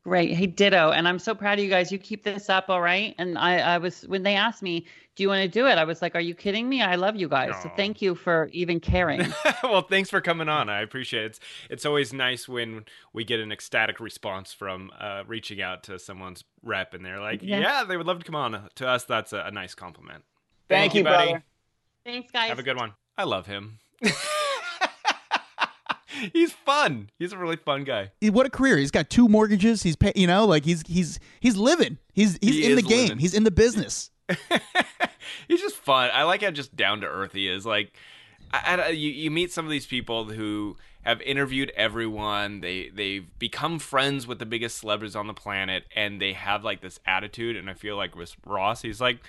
Great. Hey, ditto. And I'm so proud of you guys. You keep this up, all right? And I, I was when they asked me, "Do you want to do it?" I was like, "Are you kidding me? I love you guys. So thank you for even caring." well, thanks for coming on. I appreciate it. It's, it's always nice when we get an ecstatic response from uh, reaching out to someone's rep and they're like, Yeah. yeah, they would love to come on. To us, that's a, a nice compliment. Thank, you, buddy. brother. Thanks, guys. Have a good one. I love him. He's fun. He's a really fun guy. What a career! He's got two mortgages. He's pay, you know, like he's he's he's living. He's he's He in the game. living. He's in the business. He's just fun. I like how just down to earth he is. Like, I, I- you you meet some of these people who have interviewed everyone. They they've become friends with the biggest celebrities on the planet, and they have like this attitude. And I feel like with Ross, he's like,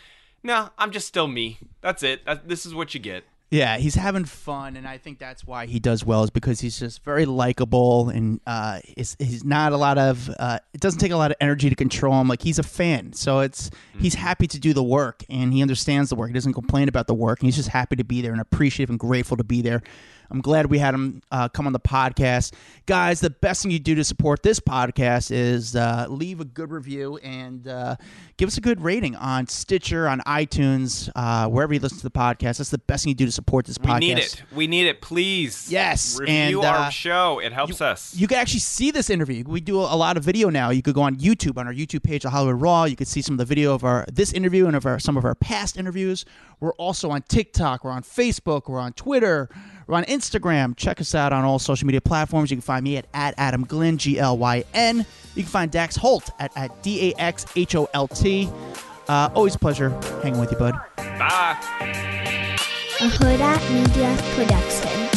"No, I'm just still me. That's it. That, this is what you get." Yeah, he's having fun, and I think that's why he does well. Is because he's just very likable, and uh, he's, he's not a lot of. Uh, it doesn't take a lot of energy to control him. Like he's a fan, so it's he's happy to do the work, and he understands the work. He doesn't complain about the work, and he's just happy to be there and appreciative and grateful to be there. I'm glad we had him uh, come on the podcast, guys. The best thing you do to support this podcast is uh, leave a good review and uh, give us a good rating on Stitcher, on iTunes, uh, wherever you listen to the podcast. That's the best thing you do to support this podcast. We need it. We need it. Please. Yes, Review and, our uh, show. It helps us. You can actually see this interview. We do a lot of video now. You could go on YouTube on our YouTube page, of Hollywood Raw. You could see some of the video of our this interview and of our some of our past interviews. We're also on TikTok. We're on Facebook. We're on Twitter. We're on Instagram. Check us out on all social media platforms. You can find me at, at Adam Glyn, G L Y N. You can find Dax Holt at, at D A X H O L T. Uh, always a pleasure hanging with you, bud. Bye. a Hurrdat Media Production.